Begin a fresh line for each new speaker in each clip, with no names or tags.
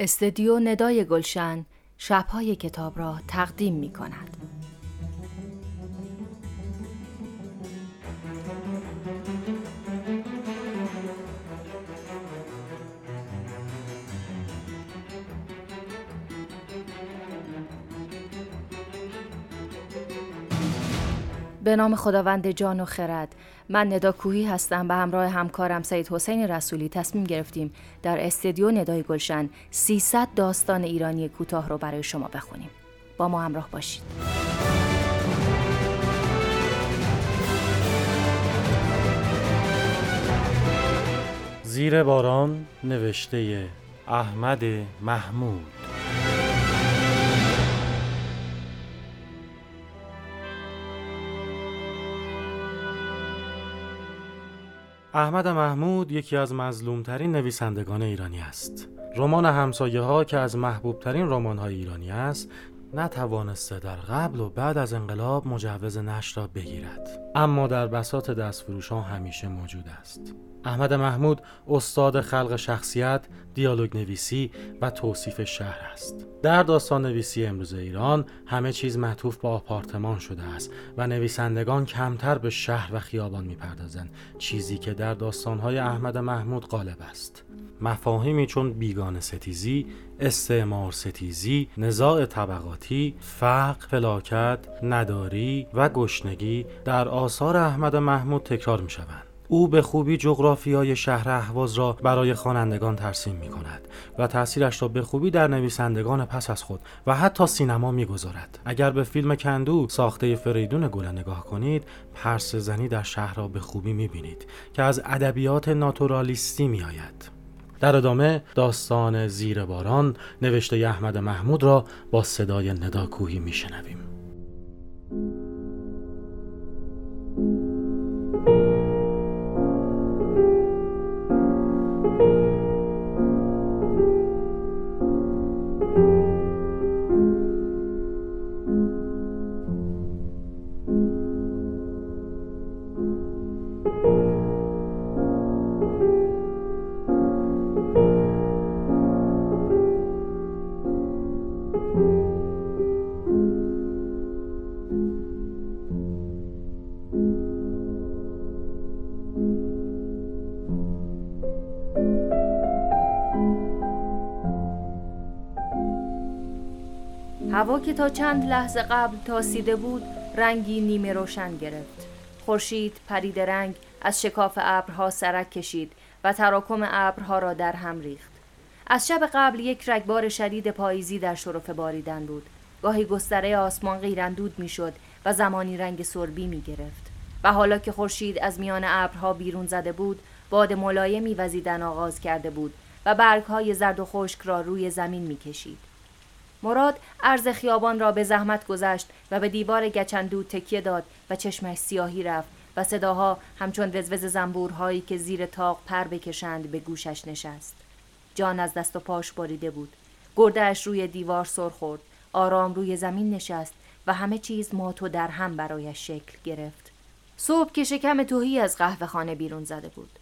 استدیو ندای گلشن شبهای کتاب را تقدیم می کند. به نام خداوند جان و خرد. من ندا کوهی هستم به همراه همکارم سید حسین رسولی تصمیم گرفتیم در استدیو ندای گلشن 300 داستان ایرانی کوتاه رو برای شما بخونیم. با ما همراه باشید.
زیر باران نوشته احمد محمود. احمد محمود یکی از مظلومترین نویسندگان ایرانی است. رمان همسایه ها که از محبوبترین رمان های ایرانی است نتوانسته در قبل و بعد از انقلاب مجوز نشر را بگیرد اما در بساط دستفروشان همیشه موجود است احمد محمود استاد خلق شخصیت، دیالوگ نویسی و توصیف شهر است. در داستان نویسی امروز ایران همه چیز معطوف به آپارتمان شده است و نویسندگان کمتر به شهر و خیابان می‌پردازند چیزی که در داستانهای احمد محمود غالب است. مفاهیمی چون بیگان ستیزی، استعمار ستیزی، نزاع طبقاتی، فقر، فلاکت، نداری و گشنگی در آثار احمد محمود تکرار می شوند. او به خوبی جغرافیای شهر اهواز را برای خوانندگان ترسیم می کند و تاثیرش را به خوبی در نویسندگان پس از خود و حتی سینما می گذارد. اگر به فیلم کندو ساخته فریدون گل نگاه کنید پرس زنی در شهر را به خوبی می بینید که از ادبیات ناتورالیستی می آید. در ادامه داستان زیر باران نوشته احمد محمود را با صدای نداکوهی می شنویم.
هوا که تا چند لحظه قبل تاسیده بود رنگی نیمه روشن گرفت. خورشید پرید رنگ از شکاف ابرها سرک کشید و تراکم ابرها را در هم ریخت. از شب قبل یک رگبار شدید پاییزی در شرف باریدن بود. گاهی گستره آسمان غیرندود می‌شد و زمانی رنگ سربی می گرفت و حالا که خورشید از میان ابرها بیرون زده بود باد ملایمی وزیدن آغاز کرده بود و برگهای زرد و خشک را روی زمین می کشید. مراد عرض خیابان را به زحمت گذشت و به دیوار گچندو تکیه داد و چشمش سیاهی رفت و صداها همچون وزوز زنبورهایی که زیر تاق پر بکشند به گوشش نشست. جان از دست و پاش بریده بود. گردهش روی دیوار سر خورد. آرام روی زمین نشست و همه چیز مات و در هم برایش شکل گرفت. صبح که شکم توهی از قهوه خانه بیرون زده بود.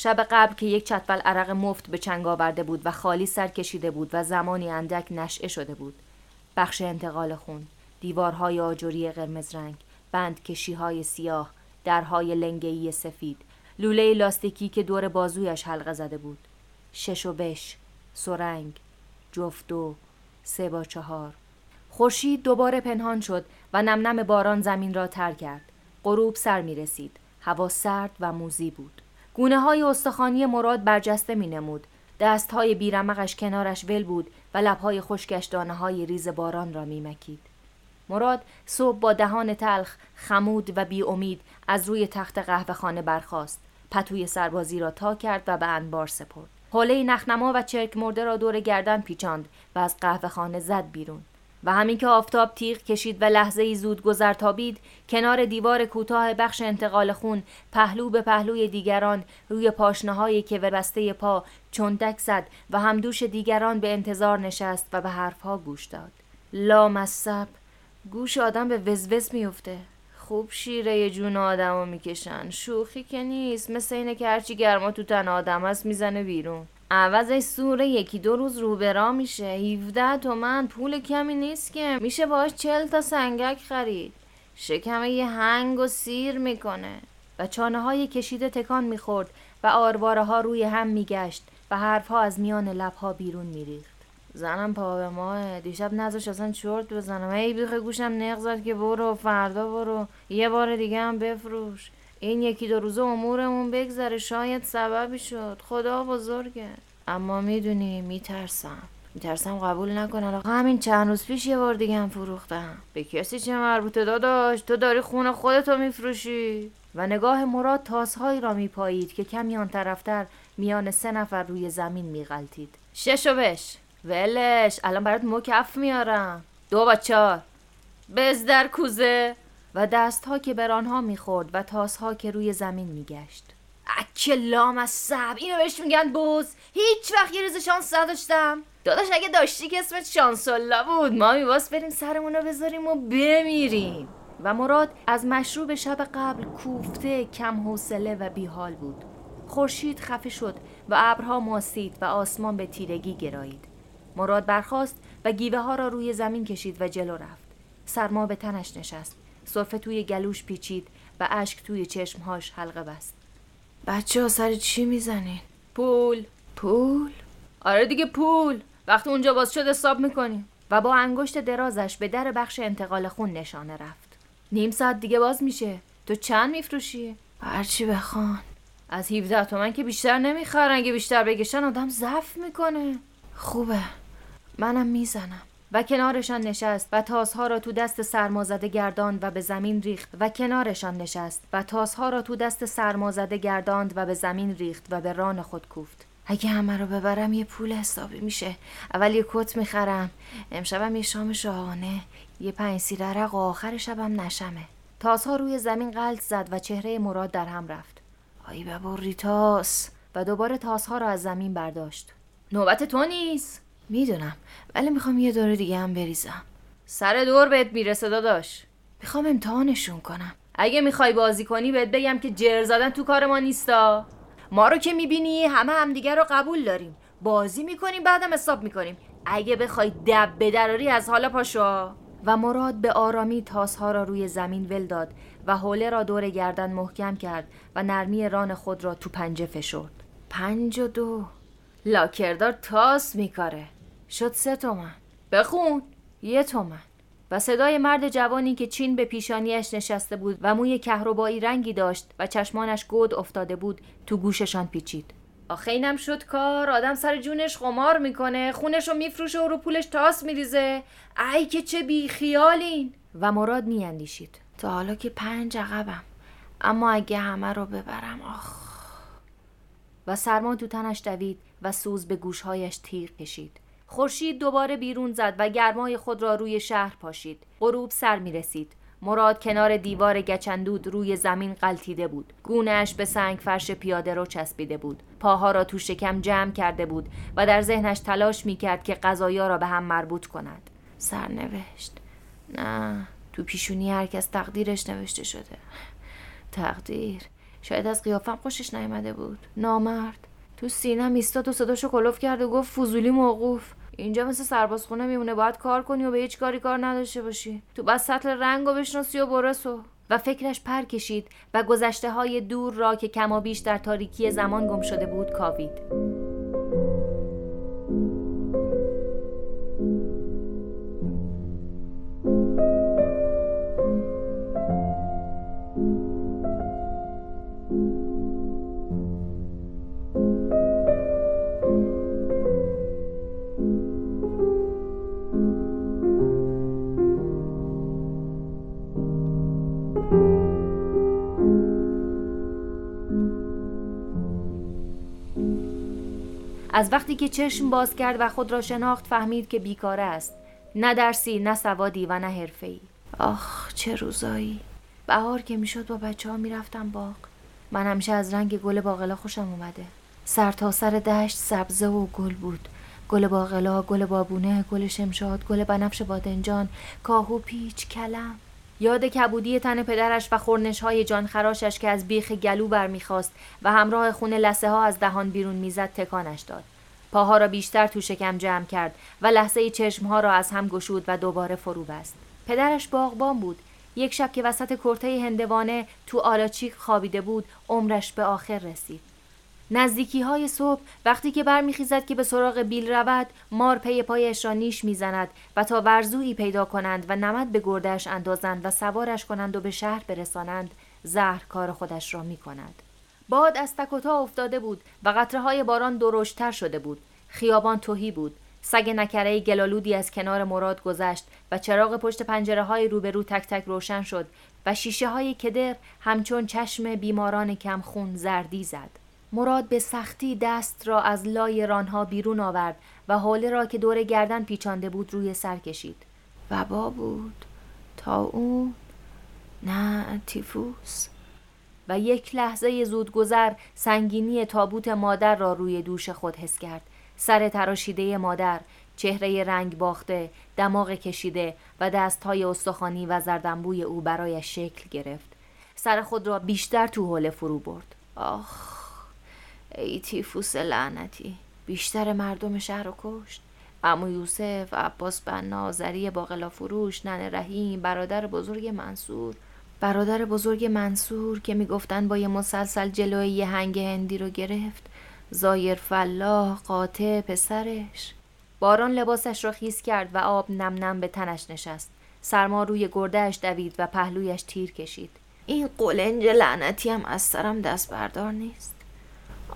شب قبل که یک چتول عرق مفت به چنگ آورده بود و خالی سر کشیده بود و زمانی اندک نشعه شده بود. بخش انتقال خون دیوارهای آجوری قرمز رنگ بند کشی های سیاه درهای لنگهی سفید لوله لاستیکی که دور بازویش حلقه زده بود. شش و بش سرنگ جفت دو سه با چهار. خورشید دوباره پنهان شد و نم نم باران زمین را تر کرد. غروب سر می رسید هوا سرد و موزی بود. گونه های استخوانی مراد برجسته می نمود. دست های بیرمقش کنارش ول بود و لبهای خشکش دانه های ریز باران را می مکید. مراد صبح با دهان تلخ خمود و بی امید از روی تخت قهوه خانه برخاست. پتوی سربازی را تا کرد و به انبار سپرد. حوله نخنما و چرک مرده را دور گردن پیچاند و از قهوه خانه زد بیرون. و همین که آفتاب تیغ کشید و لحظه ای زود گذر تابید کنار دیوار کوتاه بخش انتقال خون پهلو به پهلوی دیگران روی پاشنه که بسته پا چندک زد و همدوش دیگران به انتظار نشست و به حرفها گوش داد. لامصب گوش آدم به وزوز میفته خوب شیره جون آدمو می‌کشن. شوخی که نیست مثل اینه که هرچی گرما تو تن آدم هست می‌زنه بیرون. عوضش سوره یکی دو روز روبرا میشه. 17 تومن. پول کمی نیست که. میشه باش چل تا سنگک خرید. شکم یه هنگ و سیر می‌کنه. و چانه های کشیده تکان می‌خورد و آرواره ها روی هم میگشت و حرف ها از میان لب ها بیرون میریخت. زنم پا به ماه. دیشب نزاش اصلا چرت بزنم. ای بیخ گوشم نق که برو فردا برو. یه بار دیگه هم بفروش. این یکی دو روزه امورمون بگذره شاید سببی شد. خدا بزرگه. اما می‌دونی میترسم. میترسم قبول نکنن. آقا همین چند روز پیش یه بار دیگه هم فروختم. به کسی چه مربوطه داداش؟ تو داری خونه خودتو میفروشی. و نگاه مراد تاسهایی را میپایید که کمی آن طرفتر میان سه نفر روی زمین میغلطید. شش و بش. ولش. الان برات مکف میارم. دو با چار بزدر کوزه. و دستها که بر آنها می‌خورد و تاسها که روی زمین میگشت. اکه لام از سب اینو بهش میگن بوز. هیچ وقت یه روز شانس نداشتم. داداش اگه داشتی که اسمت شانسالله بود. ما میواس بریم سرمون رو بذاریم و بمیریم. و مراد از مشروب شب قبل کوفته کم حوصله و بیحال بود. خورشید خفه شد و ابرها ماسید و آسمان به تیرگی گرایید. مراد برخاست و گیوه ها را روی زمین کشید و جلو رفت. سرما به تنش نشست. صرفه توی گلوش پیچید و اشک توی چشمهاش حلقه بست. بچه ها سر چی می‌زنین؟ پول. پول؟ آره دیگه پول. وقتی اونجا باز شد حساب می‌کنیم. و با انگشت درازش به در بخش انتقال خون نشانه رفت. نیم ساعت دیگه باز میشه. تو چند میفروشی؟ هرچی بخوان. از 17 تومن که بیشتر نمی‌خرن. اگه بیشتر بگشن آدم ضعف می‌کنه. خوبه. منم می‌زنم. و کنارشان نشست و تاسها را تو دست سرمازده گرداند و به زمین ریخت و کنارشان نشست و تاسها را تو دست سرمازده گرداند و به زمین ریخت و به ران خود کوفت. اگه همه رو ببرم یه پول حسابی میشه. اول یه کت می‌خرم. امشبم یه شام شاهانه. یه پنج سیررق و آخر شبم نشمه. تاسها روی زمین غلط زد و چهره مراد در هم رفت. آی ببری تاس و دوباره تاسها را از زمین برداشت. نوبت تو نیست. می‌دونم ولی می‌خوام یه دور دیگه هم بریزم. سر دور بهت می‌رسه داداش. می‌خوام امتحانشون کنم. اگه می‌خوای بازی کنی بهت بگم که جر زدن تو کار ما نیستا. ما رو که می‌بینی همه همدیگه رو قبول داریم. بازی می‌کنیم بعدم حساب می‌کنیم. اگه بخوای دب بدراری از حالا پاشو. و مراد به آرامی تاسها را روی زمین ول داد و حوله را دور گردن محکم کرد و نرمی ران خود را تو پنجه فشرد. پنج و دو. لاکردار تاس میکاره. شد سه تومن. بخون. یه تومن. و صدای مرد جوانی که چین به پیشانیش نشسته بود و موی کهربایی رنگی داشت و چشمانش گود افتاده بود تو گوششان پیچید. آخه اینم شد کار. آدم سر جونش خمار می‌کنه خونش رو میفروشه و رو پولش تاس میریزه. ای که چه بیخیالین. و مراد میاندیشید. تا حالا که پنج عقبم. اما اگه همه رو ببرم آخ. و سرما تو تنش دوید و سوز به گوشهایش تیغ کشید. خورشید دوباره بیرون زد و گرمای خود را روی شهر پاشید. غروب سر می رسید. مراد کنار دیوار گچندود روی زمین قلتیده بود. گونهش به سنگ فرش پیاده رو چسبیده بود. پاها را تو شکم جمع کرده بود و در ذهنش تلاش می کرد که غذایا را به هم مربوط کند. سرنوشت. نه تو پیشونی هرکس تقدیرش نوشته شده. تقدیر. شاید از قیافم خوشش نیامده بود. نامرد. تو سینم ایستاد و صداشو کلوف کرد و گفت فضولی موقوف. اینجا مثل سربازخونه میمونه باید کار کنی و به هیچ کاری کار نداشته باشی. تو بس سطل رنگ و بشناسی و برسو و فکرش پر کشید و گذشته های دور را که کما بیش در تاریکی زمان گم شده بود کاوید. از وقتی که چشم باز کرد و خود را شناخت فهمید که بیکاره است. نه درسی نه سوادی و نه حرفه‌ای. آخ چه روزایی. بهار که می‌شد با بچه ها می‌رفتم باغ. من همیشه از رنگ گل باقلا خوشم اومده. سر تا سر دشت سبزه و گل بود. گل باقلا گل بابونه گل شمشاد گل بنفش بادنجان کاهو پیچ کلم. یاد کبودی تن پدرش و خورنش های جان خراشش که از بیخ گلو برمیخواست و همراه خون لسه ها از دهان بیرون می‌زد تکانش داد. پاها را بیشتر تو شکم جمع کرد و لحظه چشمها را از هم گشود و دوباره فرو بست. پدرش باغبان بود. یک شب که وسط کرته هندوانه تو آلاچیک خوابیده بود عمرش به آخر رسید. نزدیکی های صبح وقتی که برمیخیزد که به سراغ بیل رود مار پی پایش را نیش می‌زند و تا ورزویی پیدا کنند و نمد به گردش اندازند و سوارش کنند و به شهر برسانند زهر کار خودش را می کند. باد از تک افتاده بود و قطره های باران درشتر شده بود خیابان توهی بود سگ نکره گلالودی از کنار مراد گذشت و چراغ پشت پنجره های روبرو تک تک روشن شد و شیشه های کدر همچون چشم بیماران کمخون زردی زد. مراد به سختی دست را از لای رانها بیرون آورد و حوله را که دور گردن پیچانده بود روی سر کشید. وبا بود. تا اون. نه تیفوس. و یک لحظه زودگذر سنگینی تابوت مادر را روی دوش خود حس کرد. سر تراشیده مادر چهره رنگ باخته دماغ کشیده و دستهای استخوانی و زردنبوی او برای شکل گرفت. سر خود را بیشتر تو حوله فرو برد. آخ. ای تیفوس لعنتی. بیشتر مردم شهر رو کشت. امو یوسف عباس بن نازری باقلا فروش ننه رحیم برادر بزرگ منصور. برادر بزرگ منصور که می‌گفتن با یه مسلسل جلوی یه هنگ هندی رو گرفت. زایر فلاح قاطع پسرش. باران لباسش را خیس کرد و آب نم نم به تنش نشست. سرما روی گردهش دوید و پهلویش تیر کشید. این قلنج لعنتی هم از سرم دست بردار نیست.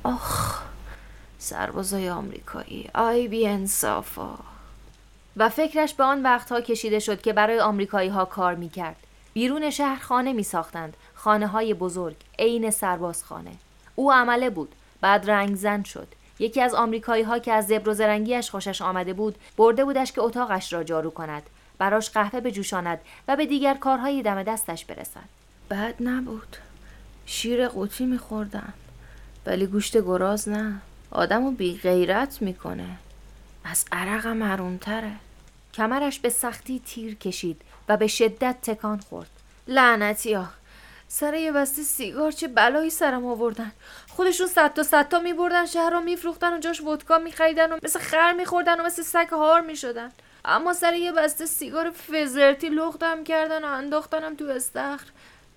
آخ سربازای آمریکایی آی بی انصافا و فکرش به آن وقتها کشیده شد که برای آمریکایی ها کار می کرد. بیرون شهر خانه می ساختند. خانه های بزرگ. عین سربازخانه. او عمله بود. بعد رنگ زن شد. یکی از آمریکایی ها که از زبر و زرنگیش خوشش آمده بود برده بودش که اتاقش را جارو کند براش قهوه بجوشاند و به دیگر کارهای دم دستش برسد بد نبود شیر قوطی میخوردم ولی گوشت گراز نه. آدمو بی غیرت می‌کنه. از عرقم حرومتره. کمرش به سختی تیر کشید و به شدت تکان خورد. لعنتی ها سر یه بسته سیگار چه بلایی سرم آوردن. خودشون صد تا صد تا میبردن شهر رو میفروختن و جاش ودکا میخریدن و مثل خر میخوردن و مثل سگ هار می‌شدن. اما سر یه بسته سیگار فزرتی لختم کردن و انداختنم تو استخر.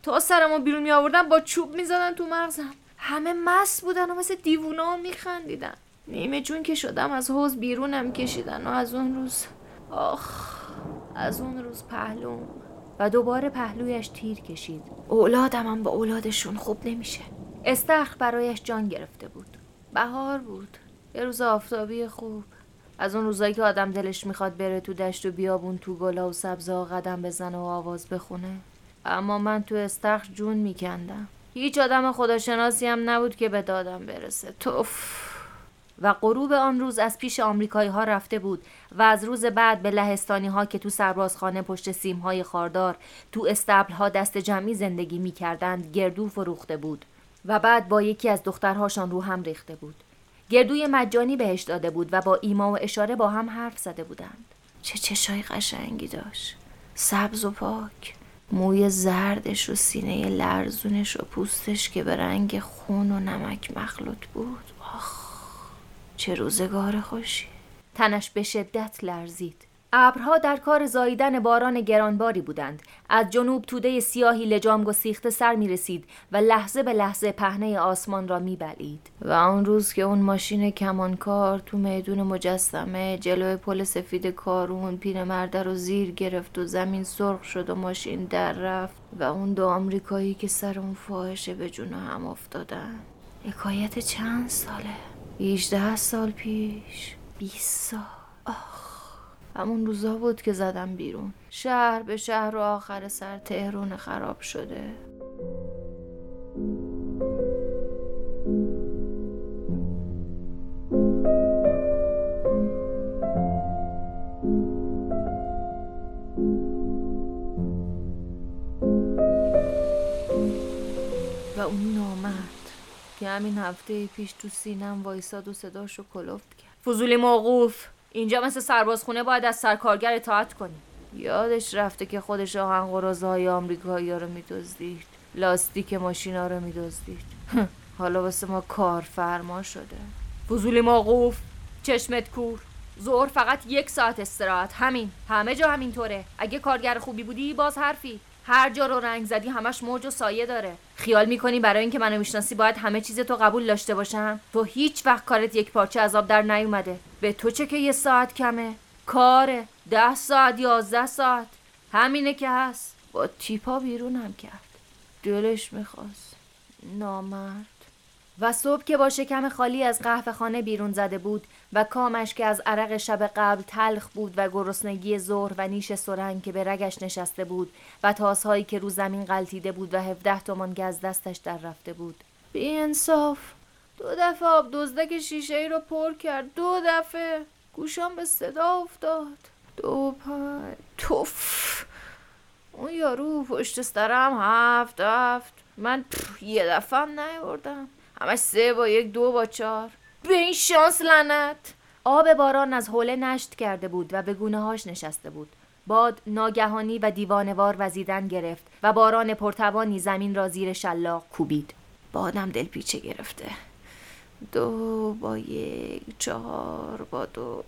تا سرمو بیرون می آوردن با چوب می‌زدن تو مغزم. همه مست بودن و مثل دیوونا میخندیدن. نیمه جون که شدم از حوز بیرونم کشیدن و از اون روز آخ از اون روز پهلوم. و دوباره پهلویش تیر کشید. اولادم هم با اولادشون خوب نمیشه. استخر برایش جان گرفته بود. بهار بود. یه روز آفتابی خوب. از اون روزایی که آدم دلش می‌خواد بره تو دشت و بیابون تو گلا و سبزا قدم بزنه و آواز بخونه. اما من تو استخر جون میکندم. هیچ آدم خداشناسی هم نبود که به دادم برسه. توف. و غروب آن روز از پیش آمریکایی ها رفته بود و از روز بعد به لهستانی ها که تو سربازخانه پشت سیم های خاردار تو استبل ها دست جمعی زندگی می کردند گردو فروخته بود و بعد با یکی از دخترهاشان رو هم ریخته بود. گردوی مجانی بهش داده بود و با ایما و اشاره با هم حرف زده بودند. چه چشای قشنگی داشت. سبز و پاک. موی زردش و سینه لرزونش و پوستش که به رنگ خون و نمک مخلوط بود. آخ چه روزگار خوشی. تنش به شدت لرزید. ابرها در کار زاییدن باران گرانباری بودند. از جنوب توده سیاهی لجام گسیخته سر می رسید و لحظه به لحظه پهنه آسمان را می بلید. و آن روز که اون ماشین کمانکار تو میدون مجسمه جلوی پل سفید کارون پیرمرده رو زیر گرفت و زمین سرخ شد و ماشین در رفت و اون دو آمریکایی که سر اون فاحشه به جون هم افتادن. حکایت چند ساله؟ 18 سال پیش؟ 20 سال. همون روزا بود که زدم بیرون. شهر به شهر و آخر سر تهرون خراب شده. و اون نامرد که همین هفته پیش تو سینم وایساد و صداشو کلفت کرد. فضولی موقوف. اینجا مثل سربازخونه باید از سرکارگر اطاعت کنی. یادش رفته که خودش آهن قرازه های آمریکایی ها رو میدزدید. لاستیک ماشینا رو میدزدید. حالا واسه ما کارفرما شده. فضولی موقوف چشمت کور. زور فقط یک ساعت استراحت. همین. همه جا همینطوره. اگه کارگر خوبی بودی باز حرفی. هر جا رو رنگ زدی همش موج و سایه داره. خیال می‌کنی برای اینکه منو می‌شناسی باید همه چیز تو قبول داشته باشم؟ تو هیچ وقت کارت یک پارچه عذاب در نیومده. به تو چه که یه ساعت کمه؟ کاره. ده ساعت یازده ساعت. همینه که هست. با تیپا بیرونم کرد. دلش می‌خواست. نامرد. و صبح که با شکم خالی از قهوه خانه بیرون زده بود و کامش که از عرق شب قبل تلخ بود و گرسنگی ظهر و نیش سرنگ که به رگش نشسته بود و تاسهایی که رو زمین غلطیده بود و هفده تومان گز دستش در رفته بود. بی انصاف. دو دفعه آب دزدک شیشه ای رو پر کرد. دو دفعه. گوشم به صدا افتاد. دو پای توف. اون یارو پشت سرم هفت هفت. من یه دفعه هم نیوردم. همش سه با یک دو با چهار. به این شانس لنت آب باران از حوله نشت کرده بود و به گونه هاش نشسته بود. باد ناگهانی و دیوانوار وزیدن گرفت و باران پرتوانی زمین را زیر شلاق کوبید. بادم دلپیچه گرفته. دو با یک چهار با دو.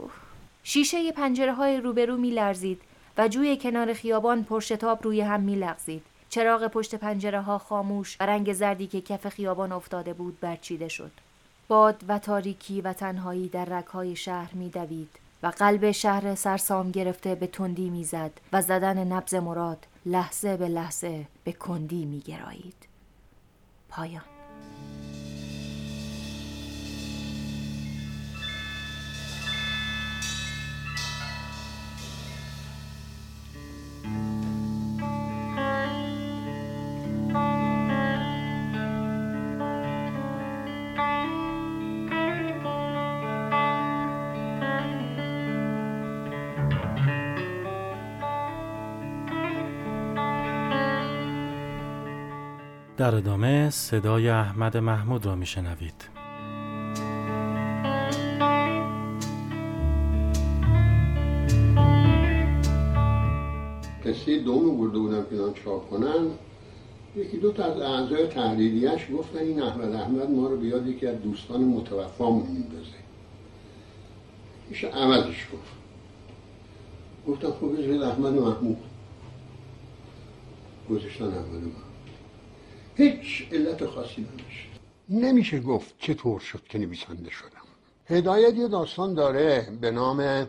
شیشه پنجره های روبرو می لرزید و جوی کنار خیابان پرشتاب روی هم می لغزید. چراغ پشت پنجره ها خاموش و رنگ زردی که کف خیابان افتاده بود برچیده شد. باد و تاریکی و تنهایی در رکهای شهر می دوید و قلب شهر سرسام گرفته به تندی می‌زد و زدن نبز مراد لحظه به لحظه به کندی می گرایید. پایان
در ادامه صدای احمد محمود را میشنوید.
قصه دوم برده بودم که چاپ کنن یکی دو تا از اعضای تحلیلیش گفتن این احمد احمد ما رو بیاد یکی از دوستان متوفامون میندازه. میشه عوضش گفت. گفتم خب بذارید احمد محمود. گذاشتن احمد محمود. هیچ علت خاصی نداشت. نمیشه گفت چطور شد که نویسنده شدم. هدایت یه داستان داره به نام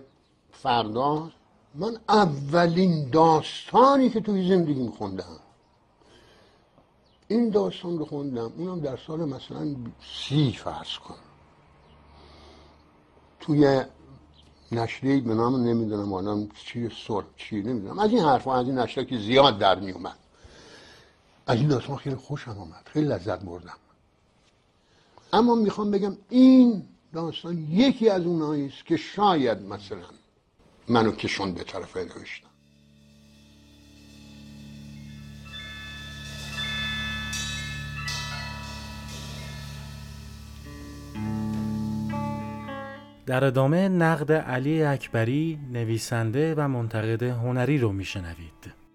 فردا. من اولین داستانی که توی زندگیم خوندم. این داستان رو خوندم. اونم در سال مثلا سی فرض کن. توی نشریه به نام نمی‌دونم آدم چی سر چی نمی‌دونم. از این حرفا از این نشریه که زیاد در میومد از این داستان خیلی خوشم آمد خیلی لذت بردم. اما می‌خوام بگم این داستان یکی از اونهایی است که شاید مثلا منو کشون به طرف نوشتم
در ادامه نقد علی اکبری نویسنده و منتقد هنری رو میشنوید.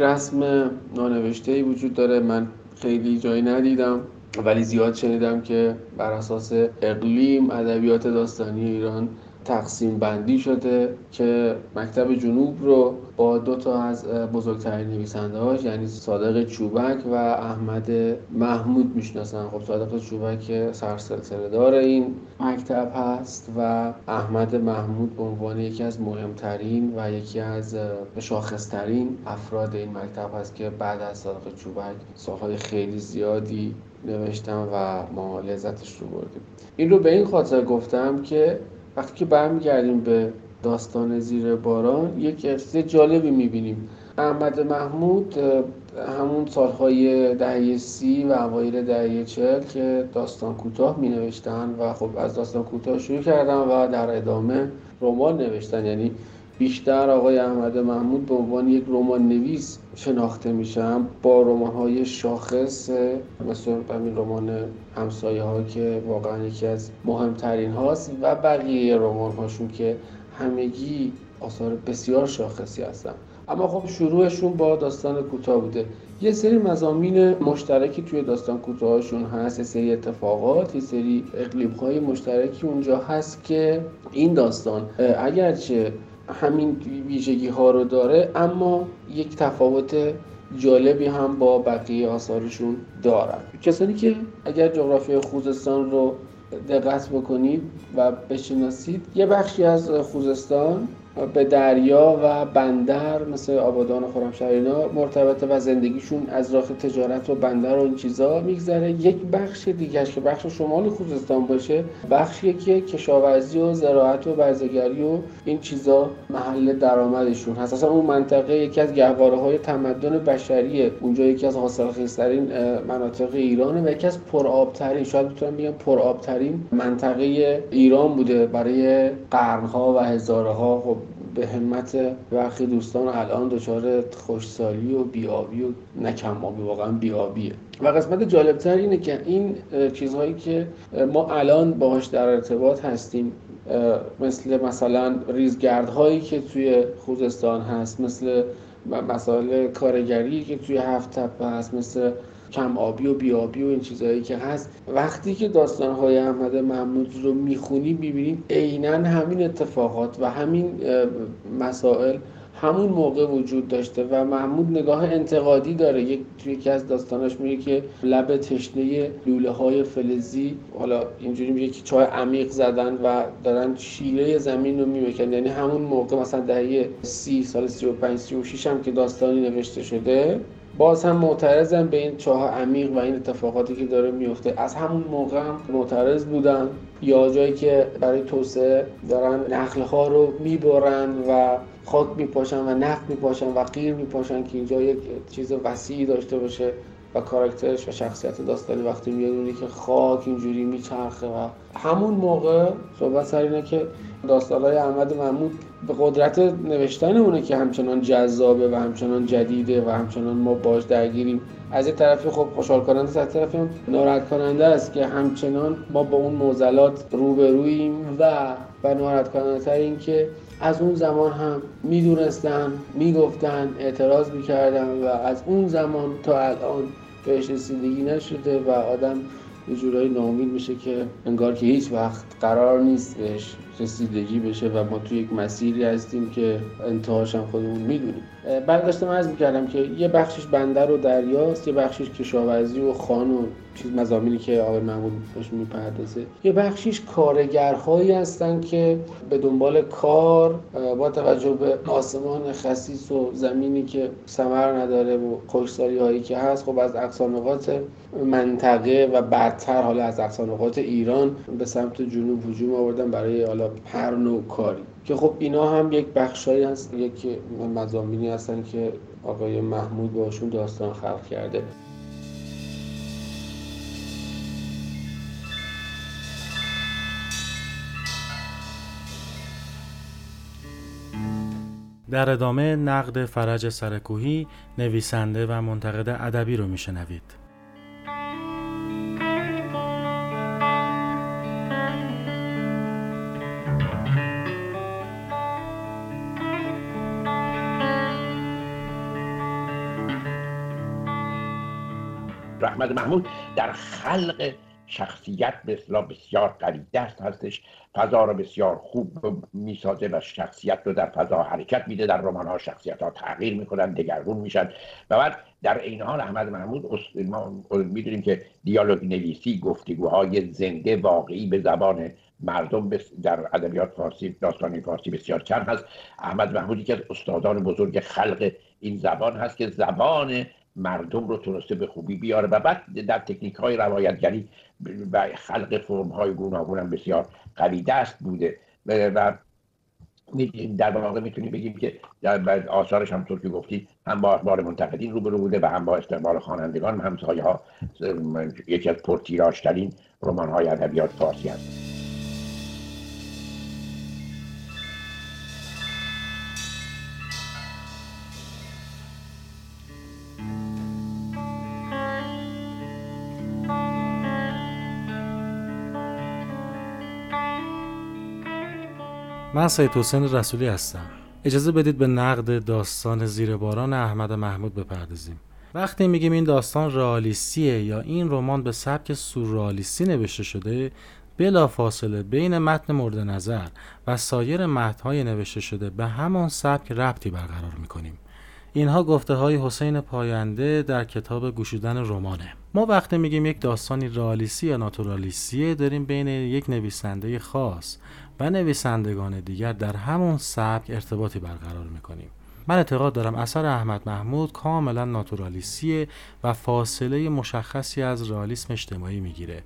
یک رسم نانوشته ای وجود داره. من خیلی جایی ندیدم ولی زیاد شنیدم که بر اساس اقلیم ادبیات داستانی ایران تقسیم بندی شده که مکتب جنوب رو با دو تا از بزرگترین نویسنده هاش یعنی صادق چوبک و احمد محمود می‌شناسن. خب صادق چوبک سرسلسله دار این مکتب هست و احمد محمود به عنوان یکی از مهمترین و یکی از شاخصترین افراد این مکتب هست که بعد از صادق چوبک سالهای خیلی زیادی نوشتم و ما لذتش رو بردیم. این رو به این خاطر گفتم که وقتی که برمیگردیم به داستان زیر باران یک قصه جالبی می‌بینیم. احمد محمود همون سالهای دهه سی و اوایل دهه چل که داستان کوتاه می نوشتن و خب از داستان کوتاه شروع کردن و در ادامه رمان نوشتن. یعنی بیشتر آقای احمد محمود به عنوان یک رمان نویس شناخته میشم با رمان های شاخص مثل همین رمان همسایه ها که واقعا یکی از مهمترین هاست و بقیه رمان هاشون که همگی آثار بسیار شاخصی هستن. اما خب شروعشون با داستان کوتاه بوده. یه سری مزامین مشترکی توی داستان کوتاهشون هست. یه سری اتفاقات یه سری اقلیب های مشترکی اونجا هست که این داستان اگرچه همین ویژگی ها رو داره اما یک تفاوت جالبی هم با بقیه آثارشون دارن. کسانی که اگر جغرافی خوزستان رو دقت بکنید و بشناسید یه بخشی از خوزستان به دریا و بندر مثل آبادان و خرمشهر مرتبطه و زندگیشون از راه تجارت و بندر و این چیزا میگذره. یک بخش دیگه که بخش شمال خوزستان باشه بخشی که کشاورزی و زراعت و برزگری و این چیزا محل درآمدشون. هست اصلا اون منطقه یکی از گهواره های تمدن بشریه. اونجا یکی از حاصلخیزترین مناطق ایرانه و یکی از پرآبترین شاید بتونم بگم پرآبترین منطقه ایران بوده برای قرنها و هزارها خب به همت برخی دوستان الان دچار خوشسالی و بیابی و نکم آبی واقعا بیابیه و قسمت جالبتر اینه که این چیزهایی که ما الان باهاش در ارتباط هستیم مثل مثلا ریزگردهایی که توی خوزستان هست مثل مسائل کارگری که توی هفت تپه هست مثل کم آبی و بیابی و این چیزهایی که هست. وقتی که داستانهای احمد محمود رو می‌خونی می‌بینیم عینا همین اتفاقات و همین مسائل همون موقع وجود داشته و محمود نگاه انتقادی داره. یک توی یکی از داستاناش میگه که لب تشنه لوله های فلزی حالا اینجوری میگه که چای عمیق زدن و دارن شیره زمین رو میمکن. یعنی همون موقع مثلا دهه سی سال 35 36 هم که داستانی نوشته شده. باز هم معترضم به این چاه عمیق و این اتفاقاتی که داره میفته. از همون موقع هم معترض بودن یا جایی که برای توسعه دارن نخل ها رو می‌برن و خاک میپاشن و نفت میپاشن و قیر میپاشن که اینجا یک چیز وسیعی داشته باشه. و کاراکترش و شخصیت داستانی وقتی میاد که خاک اینجوری میچرخه و همون موقع صحبت سر اینه که داستانهای احمد محمود به قدرت نوشتن که همچنان جذابه و همچنان جدیده و همچنان ما باش درگیریم. از یه طرفی خب خوشحال کننده از طرفی هم ناراحت کننده است که همچنان ما با اون موزلات روبرویم و و ناراحت کننده تر این که از اون زمان هم می‌دونستن می‌گفتن اعتراض می‌کردن و از اون زمان تا الان بهش رسیدگی نشده و آدم یه جورایی ناامید میشه که انگار که هیچ وقت قرار نیست بهش رسیدگی بشه و ما توی یک مسیری هستیم که انتهاش هم خودمون می‌دونیم. بعد داشتم عرض می‌کردم که یه بخشش بندر و دریاست یه بخشش کشاورزی و خان و چیز مزامینی که آقای محمود بهش می‌پردازه. یه بخشیش کارگرهایی هستن که به دنبال کار با توجه به آسمان خصیص و زمینی که ثمر نداره و خوشسالی هایی که هست خب از اقصانقات منطقه و بعدتر حالا از اقصانقات ایران به سمت جنوب هجوم آوردن برای حالا هر نوع کاری. که خب اینا هم یک بخشایی هست یک مزامینی هستن که آقای محمود باشون داستان خلق کرده.
در ادامه نقد فرج سرکوهی نویسنده و منتقد ادبی رو میشنوید.
احمد محمود در خلق شخصیت به اصطلاح بسیار قوی دست هستش. فضا رو بسیار خوب می‌سازه و شخصیت رو در فضا حرکت میده در رمان ها شخصیت ها تغییر می‌کنن دگرگون میشن. و بعد در این حال احمد محمود ما می‌دونیم که دیالوگ نویسی گفتگوهای زنده واقعی به زبان مردم در ادبیات فارسی داستانی فارسی بسیار کم هست. احمد محمود یکی از استادان بزرگ خلق این زبان هست که زبان مردم رو تونسته به خوبی بیاره و بعد در تکنیک های روایتگری و خلق فرم های گوناگون هم بسیار قوی دست بوده. و در واقع می‌تونیم بگیم که در آثارش هم که گفتی هم با اخبار منتقدین روبرو بوده و هم با استقبال خوانندگان همسایه ها یکی از پرتیراژترین رمان های ادبیات فارسی هست
من سید حسین رسولی هستم. اجازه بدید به نقد داستان زیر باران احمد محمود بپردازیم. وقتی میگیم این داستان رئالیستیه یا این رمان به سبک سورئالیستی نوشته شده بلا فاصله بین متن مورد نظر و سایر متنهای نوشته شده به همان سبک ربطی برقرار می‌کنیم. اینها گفته های حسین پاینده در کتاب گوشودن رمانه. ما وقتی میگیم یک داستانی رئالیستی یا ناتورالیستیه داریم بین یک نویسنده خاص و نویسندگان دیگر در همون سبک ارتباطی برقرار می‌کنیم. من اعتقاد دارم اثر احمد محمود کاملا ناتورالیستیه و فاصله مشخصی از رئالیسم اجتماعی می‌گیره.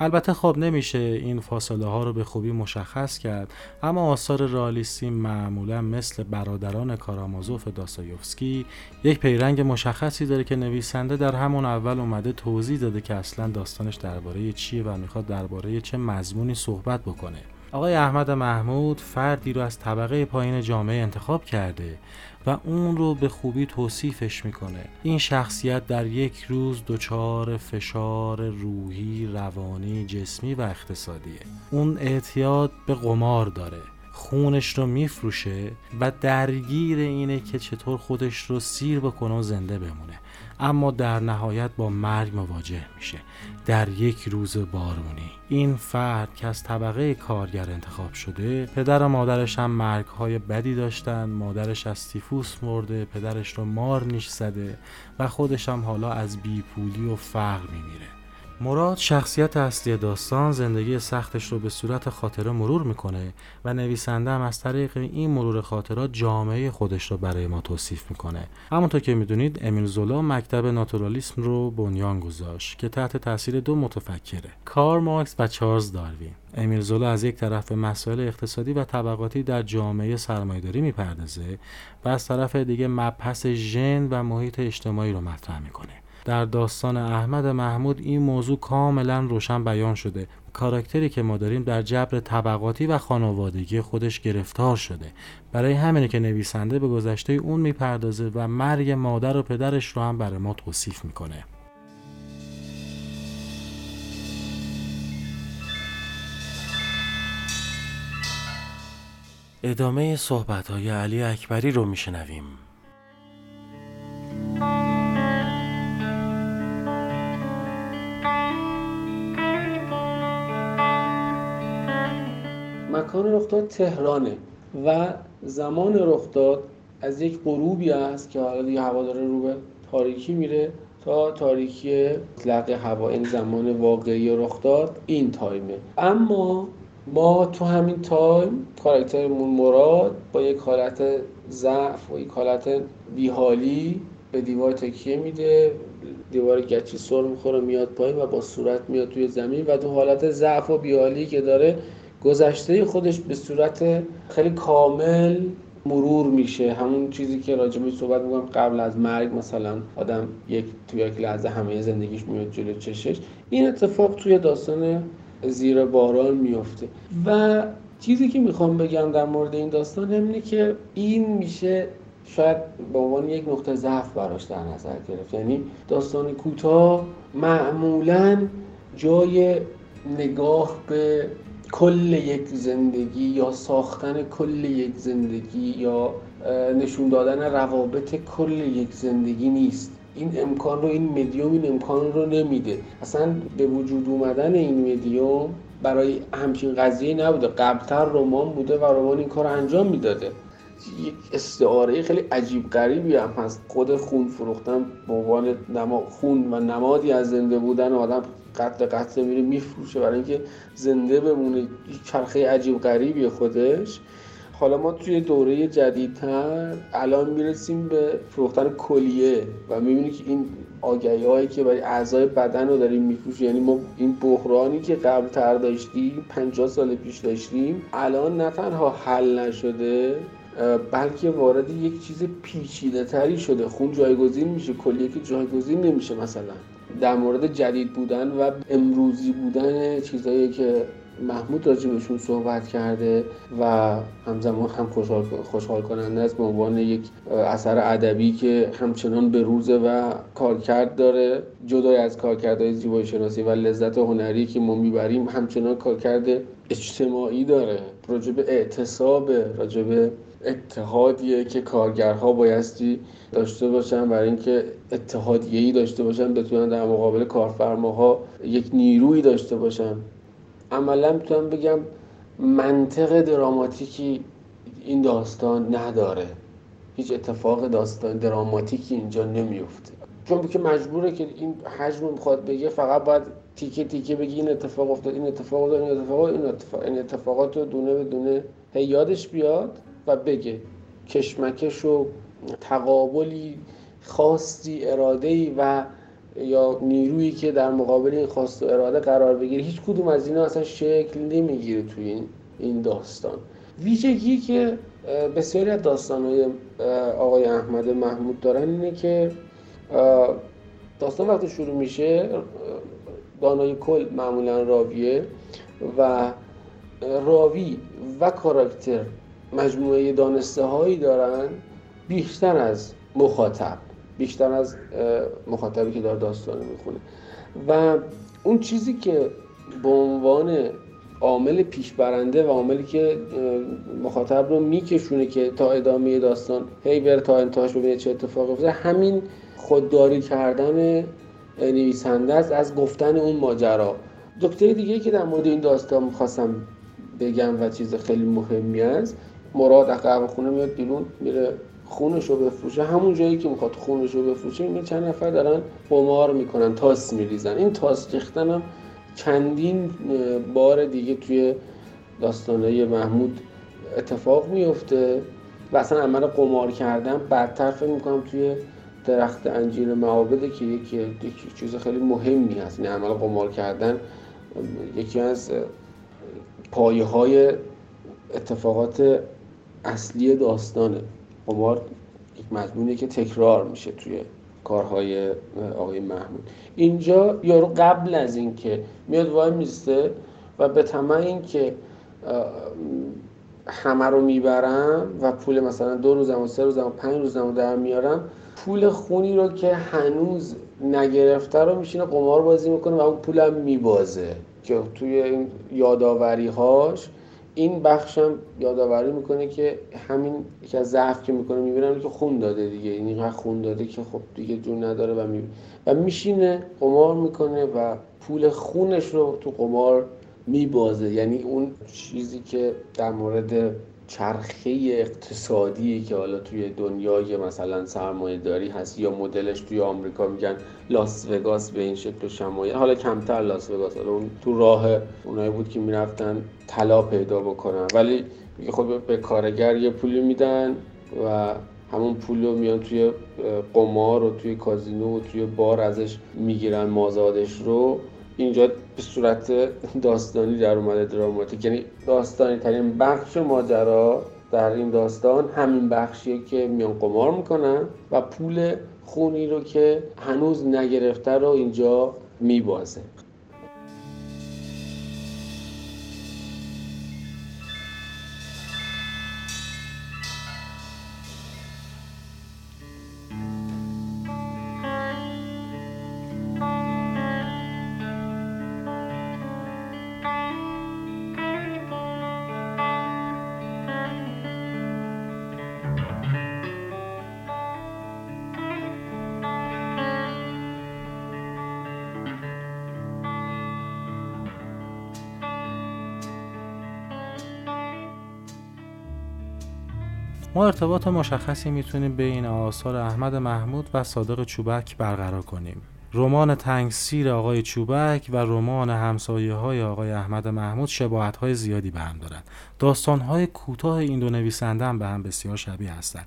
البته خب نمیشه این فاصله ها رو به خوبی مشخص کرد اما آثار رئالیستی معمولا مثل برادران کارامازوف داستایوفسکی یک پیرنگ مشخصی داره که نویسنده در همون اول اومده توضیح داده که اصلا داستانش درباره چیه و می‌خواد درباره چه مضمونی صحبت بکنه. آقای احمد محمود فردی رو از طبقه پایین جامعه انتخاب کرده و اون رو به خوبی توصیفش می‌کنه. این شخصیت در یک روز دچار فشار روحی روانی جسمی و اقتصادیه. اون اعتیاد به قمار داره. خونش رو میفروشه و درگیر اینه که چطور خودش رو سیر بکنه و زنده بمونه. اما در نهایت با مرگ مواجه میشه. در یک روز بارونی. این فرد که از طبقه کارگر انتخاب شده پدر و مادرش هم مرگ های بدی داشتن مادرش از تیفوس مرده پدرش رو مار نیش زده و خودش هم حالا از بیپولی و فقر میمیره. مراد شخصیت اصلی داستان زندگی سختش رو به صورت خاطره مرور می‌کنه و نویسنده هم از طریق این مرور خاطرات جامعه خودش رو برای ما توصیف می‌کنه. همونطور که می‌دونید امیل زولا مکتب ناتورالیسم رو بنیان گذاشت که تحت تاثیر دو متفکره کار مارکس و چارلز داروین. امیل زولا از یک طرف به مسائل اقتصادی و طبقاتی در جامعه سرمایهداری می‌پردازه و از طرف دیگه مبحث ژن و محیط اجتماعی رو مطرح می‌کنه. در داستان احمد محمود این موضوع کاملا روشن بیان شده. کاراکتری که ما داریم در جبر طبقاتی و خانوادگی خودش گرفتار شده. برای همینه که نویسنده به گذشته اون می‌پردازه و مرگ مادر و پدرش رو هم برای ما توصیف می‌کنه. ادامه صحبت های علی اکبری رو میشنویم.
مکان رخداد تهرانه و زمان رخداد از یک غروبی است که حالا دیگه هوا داره رو به تاریکی میره تا تاریکی مطلق هوا این زمان واقعی رخداد این تایمه. اما ما تو همین تایم کاراکترمون مراد با یک حالت ضعف و یک حالت بیحالی به دیوار تکیه میده دیوار گچی سر می‌خوره میاد پایین و با صورت میاد توی زمین و تو حالت ضعف و بیحالی که داره گذشته خودش به صورت خیلی کامل مرور میشه. همون چیزی که راجبش صحبت می‌کنم قبل از مرگ مثلا آدم یک توی یک لحظه همه زندگیش میاد جلو چشش. این اتفاق توی داستان زیر باران میفته و چیزی که می‌خوام بگم در مورد این داستان اینه که این میشه شاید به عنوان یک نقطه ضعف براش در نظر گرفت. یعنی داستان کوتاه معمولا جای نگاه به کل یک زندگی یا ساختن کل یک زندگی یا نشون دادن روابط کل یک زندگی نیست. این امکان رو این مدیوم این امکان رو نمیده. اصلا به وجود اومدن این مدیوم برای همچین قضیه نبوده. قبلتر رمان بوده و رمان این کار انجام می‌داده. یک استعاره خیلی عجیب غریبی هم هست. خود خون فروختن به عنوان خون و نمادی از زنده بودن آدم قتل قتل میره میفروشه. برای اینکه زنده بمونه. چرخه عجیب غریبی خودش. حالا ما توی دوره جدیدتر الان می‌رسیم به فروختن کلیه و می‌بینی که این آگهی هایی که برای اعضای بدن رو داریم میفروشیم. یعنی ما این بحرانی که قبل تر داشتیم 50 سال پیش داشتیم الان نه تنها حل نشده بلکه وارد یک چیز پیچیده تری شده. خون جایگزین میشه کلیه که جایگزین نمیشه مثلا. در مورد جدید بودن و امروزی بودن چیزایی که محمود راجبشون صحبت کرده و همزمان هم خوشحال, کننده است به عنوان یک اثر ادبی که همچنان به روزه و کارکرد داره. جدای از کارکردهای زیبایی شناسی و لذت هنری که ما می‌بریم همچنان کارکرد اجتماعی داره. راجب اعتصاب راجب اتحادیه که کارگرها بایستی داشته باشن برای اینکه اتحادیه‌ای داشته باشن بتونن در مقابل کارفرماها یک نیروی داشته باشن. عملا می‌تونم بگم منطق دراماتیکی این داستان نداره. هیچ اتفاق داستان دراماتیکی اینجا نمیفته چون که مجبوره که این حجم می‌خواد بگه فقط باید تیکه تیکه بگی این اتفاق افتاد این اتفاق افتاد اتفاق این, اتفاق این اتفاقات رو دونه به دونه هی یادش بیاد. و بگه. کشمکش و تقابلی خاصی اراده ای و یا نیرویی که در مقابل این خواست و اراده قرار بگیره. هیچ کدوم از اینا اصلا شکل نمی‌گیره توی این این داستان. ویژگی که بسیاری از داستانهای آقای احمد محمود دارن اینه که داستان وقتی شروع میشه دانای کل معمولا راویه و راوی و کاراکتر مجموعه دانسته هایی دارن بیشتر از مخاطب بیشتر از مخاطبی که داره داستان می‌خونه. و اون چیزی که به عنوان عامل پیشبرنده و عاملی که مخاطب رو میکشونه که تا ادامه داستان هی بره تا انتهاش ببینه چه اتفاقی افتاده همین خودداری کردن نویسنده است از گفتن اون ماجرا. دکتری دیگه که در مورد این داستان می‌خواستم بگم و چیز خیلی مهمی است مراد از خونه میاد بیرون میره خونش رو بفروشه. همون جایی که می‌خواد خونش رو بفروشه این چند نفر دارن قمار می‌کنن تاس میریزن. این تاس ریختن هم چندین بار دیگه توی داستانه محمود اتفاق میفته و اصلا عمل قمار کردن. بدتر فکر می‌کنم توی درخت انجیر معابده که یکی, یکی چیز خیلی مهمی هست. این عمل قمار کردن. یکی از پایه های اتفاقات اصلی داستانه قمار یک مضمونی که تکرار میشه توی کارهای آقای محمود. اینجا یارو قبل از اینکه میاد وای میسته و به طمع اینکه همه رو می‌برم و پول مثلا دو روزم و سه روزم و پنج روزم در میارم پول خونی رو که هنوز نگرفته رو میشینه قمار بازی می‌کنه و اون پولم میبازه که توی این یاداوری هاش این بخشم یادآوری می‌کنه که همین یکی از ضعف که می‌کنه می‌بینم که خون داده دیگه. این اینقدر خون داده که خب دیگه جون نداره و می... و میشینه قمار می‌کنه و پول خونش رو تو قمار میبازه. یعنی اون چیزی که در مورد چرخه اقتصادی که حالا توی دنیای مثلا سرمایه داری هست یا مدلش توی آمریکا میگن لاس وگاس به این شکل شمایل. حالا کمتر لاس وگاس حالا اون تو راه اونایی بود که می‌رفتن طلا پیدا بکنن. ولی میگه خب به کارگر یه پولی میدن و همون پول رو میان توی قمار و توی کازینو و توی بار ازش می‌گیرن مازادش رو. اینجا به صورت داستانی در اومده دراماتیک. یعنی داستانی ترین بخش ماجرا در این داستان همین بخشیه که میان قمار می‌کنن و پول خونی رو که هنوز نگرفته رو اینجا میبازه.
ارتباط مشخصی می‌تونیم بین آثار احمد محمود و صادق چوبک برقرار کنیم رمان تنگسیر آقای چوبک و رمان همسایه های آقای احمد محمود شباهت های زیادی به هم دارند. داستان های کوتاه این دو نویسنده هم به هم بسیار شبیه هستند.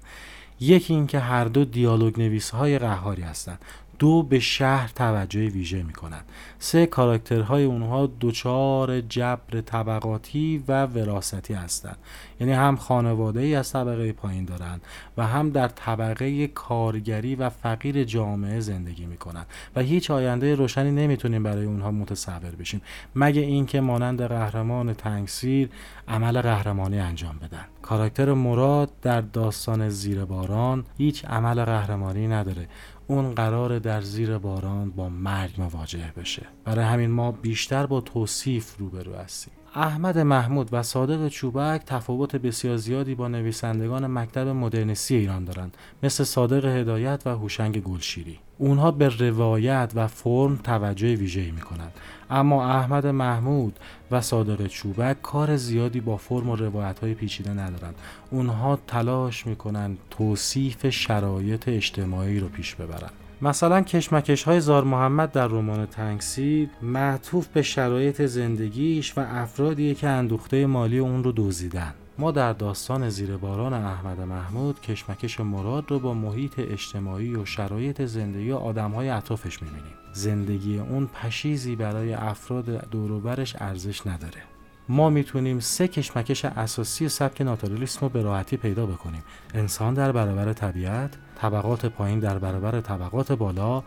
یکی اینکه هر دو دیالوگ نویس های قهاری هستند دو به شهر توجه ویژه می کنند سه کاراکترهای اونها دچار جبر طبقاتی و وراثتی هستند. یعنی هم خانواده ای از طبقه پایین دارند و هم در طبقه کارگری و فقیر جامعه زندگی می کنند و هیچ آینده روشنی نمی‌تونیم برای اونها متصور بشیم. مگه اینکه مانند قهرمان تنگسیر عمل قهرمانی انجام بدن. کاراکتر مراد در داستان زیر باران هیچ عمل قهرمانی نداره. اون قرار در زیر باران با مرگ مواجه بشه. برای همین ما بیشتر با توصیف روبرو هستیم. احمد محمود و صادق چوبک تفاوت بسیار زیادی با نویسندگان مکتب مدرنیستی ایران دارند. مثل صادق هدایت و هوشنگ گلشیری. اونها به روایت و فرم توجه ویژه‌ای می‌کنند. اما احمد محمود و صادق چوبک کار زیادی با فرم و روایت های پیچیده ندارند. اونها تلاش می‌کنند توصیف شرایط اجتماعی رو پیش ببرند. مثلا کشمکش های زار محمد در رمان تنگسید معطوف به شرایط زندگیش و افرادی که اندوخته مالی اون رو دوزیدن ما در داستان زیر باران احمد محمود کشمکش مراد رو با محیط اجتماعی و شرایط زندگی آدم های اطرافش می‌بینیم. زندگی اون پشیزی برای افراد دوروبرش ارزش نداره. ما می‌تونیم سه کشمکش اساسی سبک ناتورالیسم رو به راحتی پیدا بکنیم. انسان در برابر طبیعت طبقات پایین در برابر طبقات بالا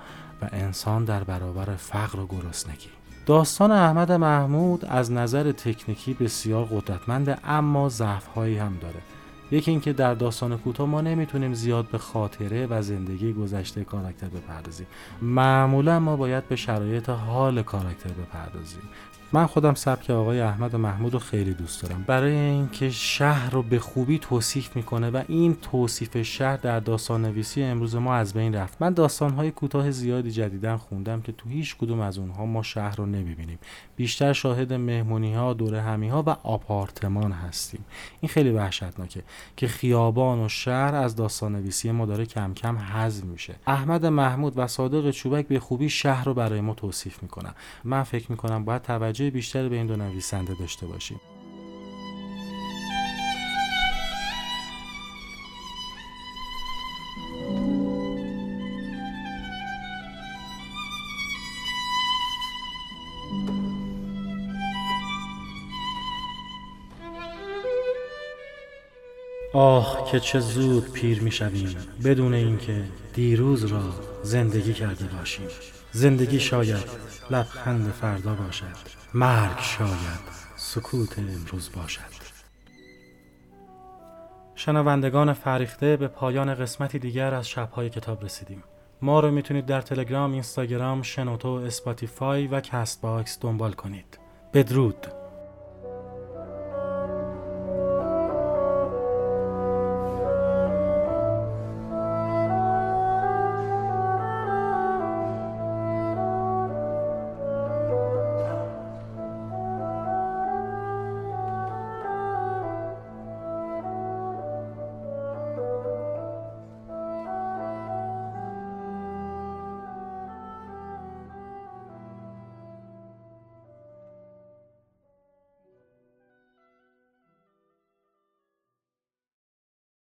و انسان در برابر فقر و گرسنگی. داستان احمد محمود از نظر تکنیکی بسیار قدرتمنده اما ضعفهایی هم داره. یکی اینکه در داستان کوتاه ما نمی‌تونیم زیاد به خاطره و زندگی گذشته کاراکتر بپردازیم. معمولا ما باید به شرایط حال کاراکتر بپردازیم. من خودم سبک آقای احمد و محمود رو خیلی دوست دارم. برای اینکه شهر رو به خوبی توصیف می‌کنه و این توصیف شهر در داستان نویسی امروز ما از بین رفت. من داستانهای کوتاه زیادی جدیدن خوندم که تو هیچ کدوم از اونها ما شهر رو نمی‌بینیم. بیشتر شاهد مهمونی ها دور همی ها و آپارتمان هستیم. این خیلی وحشتناکه که خیابان و شهر از داستان نویسی ما داره کم کم حذف میشه. احمد محمود و صادق چوبک به خوبی شهر رو برای ما توصیف می‌کنن. من فکر می‌کنم باید توجه توجه بیشتری به این دو نویسنده داشته باشیم. آه که چه زود پیر می شویم بدون اینکه دیروز را زندگی کرده باشیم. زندگی شاید لبخند فردا باشد. مرگ شاید سکوت امروز باشد. شنوندگان فرهیخته به پایان قسمتی دیگر از شبهای کتاب رسیدیم. ما رو می‌تونید در تلگرام، اینستاگرام، شنوتو، اسپاتیفای و کست باکس دنبال کنید. بدرود.